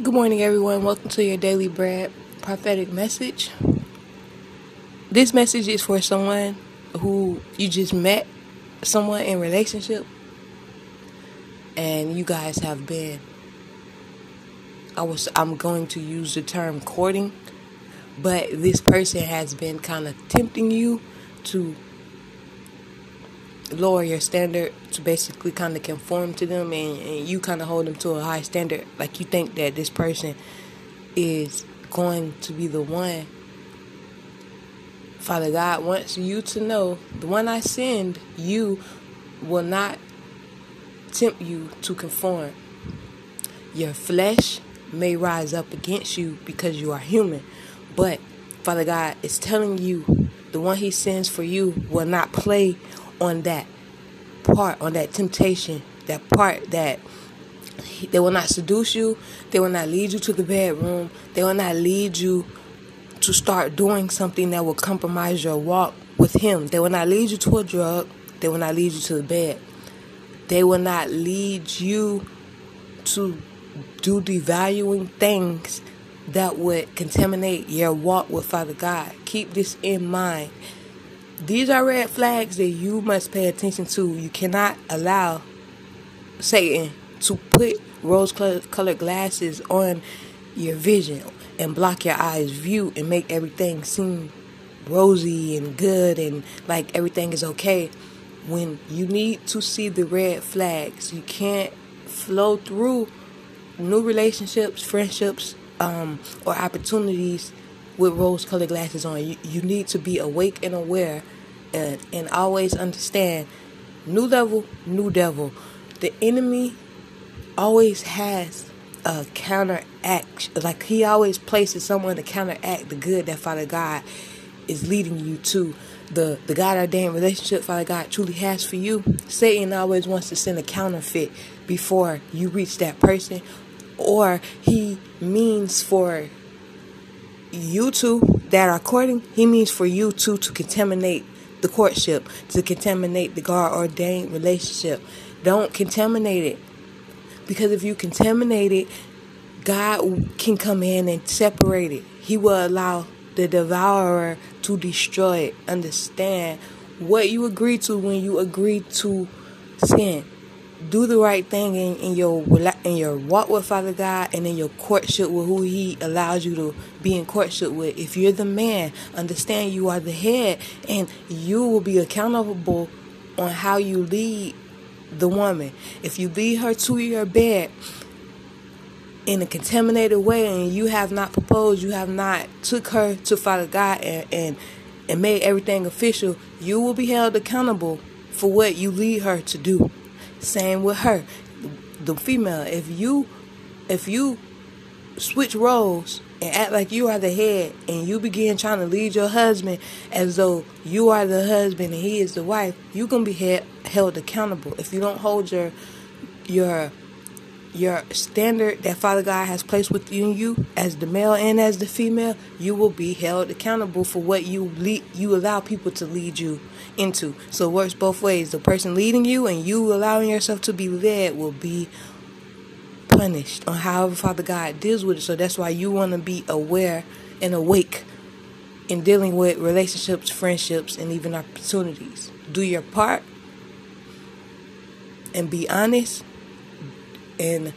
Good morning, everyone. Welcome to your daily bread prophetic message. This message is for someone who you just met, someone in relationship, and you guys have been. I was. I'm going to use the term courting, but this person has been kind of tempting you to lower your standard to basically kind of conform to them and, and you kind of hold them to a high standard like you think that this person is going to be the one father god wants you to know the one i send you will not tempt you to conform. Your flesh may rise up against you because you are human but father god is telling you the one he sends for you will not play on that part, on that temptation, that part that they will not seduce you, they will not lead you to the bedroom, they will not lead you to start doing something that will compromise your walk with Him. They will not lead you to a drug, they will not lead you to the bed, they will not lead you to do devaluing things that would contaminate your walk with Father God. Keep this in mind. These are red flags that you must pay attention to. You cannot allow Satan to put rose colored glasses on your vision and block your eyes view and make everything seem rosy and good and like everything is okay when you need to see the red flags you can't flow through new relationships friendships um, or opportunities with rose colored glasses on. You, you need to be awake and aware and, and always understand new level, new devil. The enemy always has a counteract. Like he always places someone to counteract the good that Father God is leading you to. The the God ordained relationship Father God truly has for you. Satan always wants to send a counterfeit before you reach that person. Or he means for you two that are courting, he means for you two to contaminate the courtship, to contaminate the God ordained relationship. Don't contaminate it. Because if you contaminate it, God can come in and separate it. He will allow the devourer to destroy it. Understand what you agree to when you agree to sin do the right thing in, in your in your walk with Father God and in your courtship with who He allows you to be in courtship with. If you're the man, understand you are the head, and you will be accountable on how you lead the woman. If you lead her to your bed in a contaminated way, and you have not proposed, you have not took her to Father God and and, and made everything official, you will be held accountable for what you lead her to do. Same with her, the female. If you, if you switch roles and act like you are the head, and you begin trying to lead your husband as though you are the husband and he is the wife, you're gonna be held held accountable. If you don't hold your your your standard that Father God has placed within you as the male and as the female, you will be held accountable for what you lead, you allow people to lead you into. So it works both ways. The person leading you and you allowing yourself to be led will be punished on however Father God deals with it. So that's why you want to be aware and awake in dealing with relationships, friendships, and even opportunities. Do your part and be honest and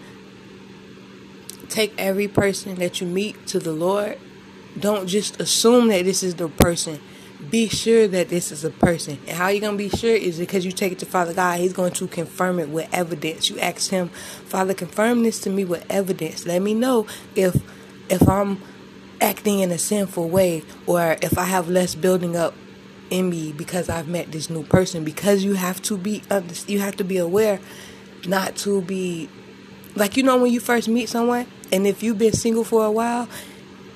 take every person that you meet to the Lord. Don't just assume that this is the person. Be sure that this is a person. And how you're going to be sure is because you take it to Father God. He's going to confirm it with evidence. You ask him, Father, confirm this to me with evidence. Let me know if if I'm acting in a sinful way or if I have less building up in me because I've met this new person because you have to be you have to be aware not to be like you know when you first meet someone, and if you've been single for a while,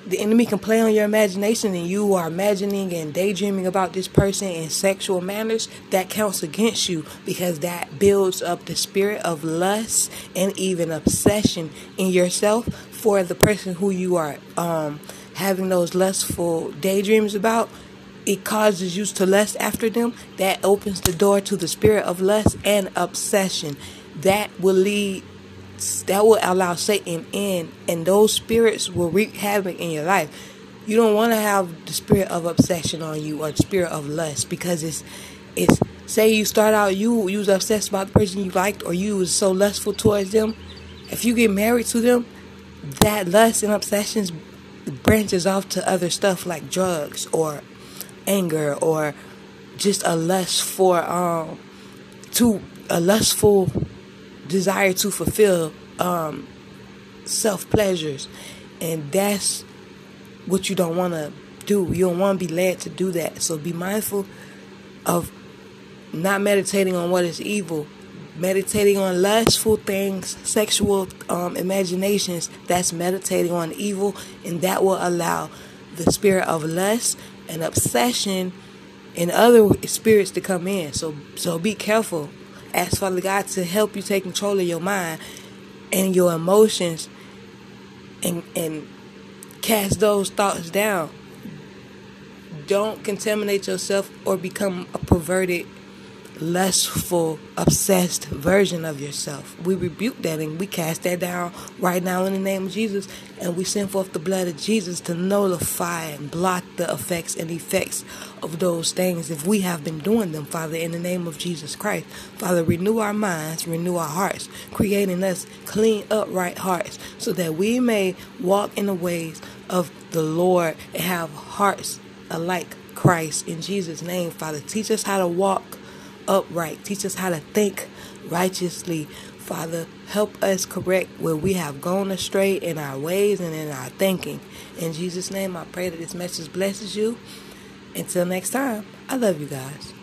the enemy can play on your imagination and you are imagining and daydreaming about this person in sexual manners, that counts against you because that builds up the spirit of lust and even obsession in yourself for the person who you are um, having those lustful daydreams about. It causes you to lust after them. That opens the door to the spirit of lust and obsession. That will lead that will allow Satan in, and those spirits will wreak havoc in your life. You don't want to have the spirit of obsession on you or the spirit of lust because it's it's say you start out you you was obsessed about the person you liked or you was so lustful towards them. If you get married to them, that lust and obsessions branches off to other stuff like drugs or anger or just a lust for um to a lustful desire to fulfill um self pleasures and that's what you don't want to do you don't want to be led to do that so be mindful of not meditating on what is evil meditating on lustful things sexual um, imaginations that's meditating on evil and that will allow the spirit of lust and obsession and other spirits to come in. So so be careful. Ask Father God to help you take control of your mind and your emotions and and cast those thoughts down. Don't contaminate yourself or become a perverted lustful, obsessed version of yourself. We rebuke that and we cast that down right now in the name of Jesus. And we send forth the blood of Jesus to nullify and block the effects and effects of those things if we have been doing them, Father, in the name of Jesus Christ. Father, renew our minds, renew our hearts, creating us clean, upright hearts so that we may walk in the ways of the Lord and have hearts alike Christ. In Jesus' name, Father, teach us how to walk upright. Teach us how to think righteously. Father, help us correct where we have gone astray in our ways and in our thinking. In Jesus' name, I pray that this message blesses you. Until next time, I love you guys.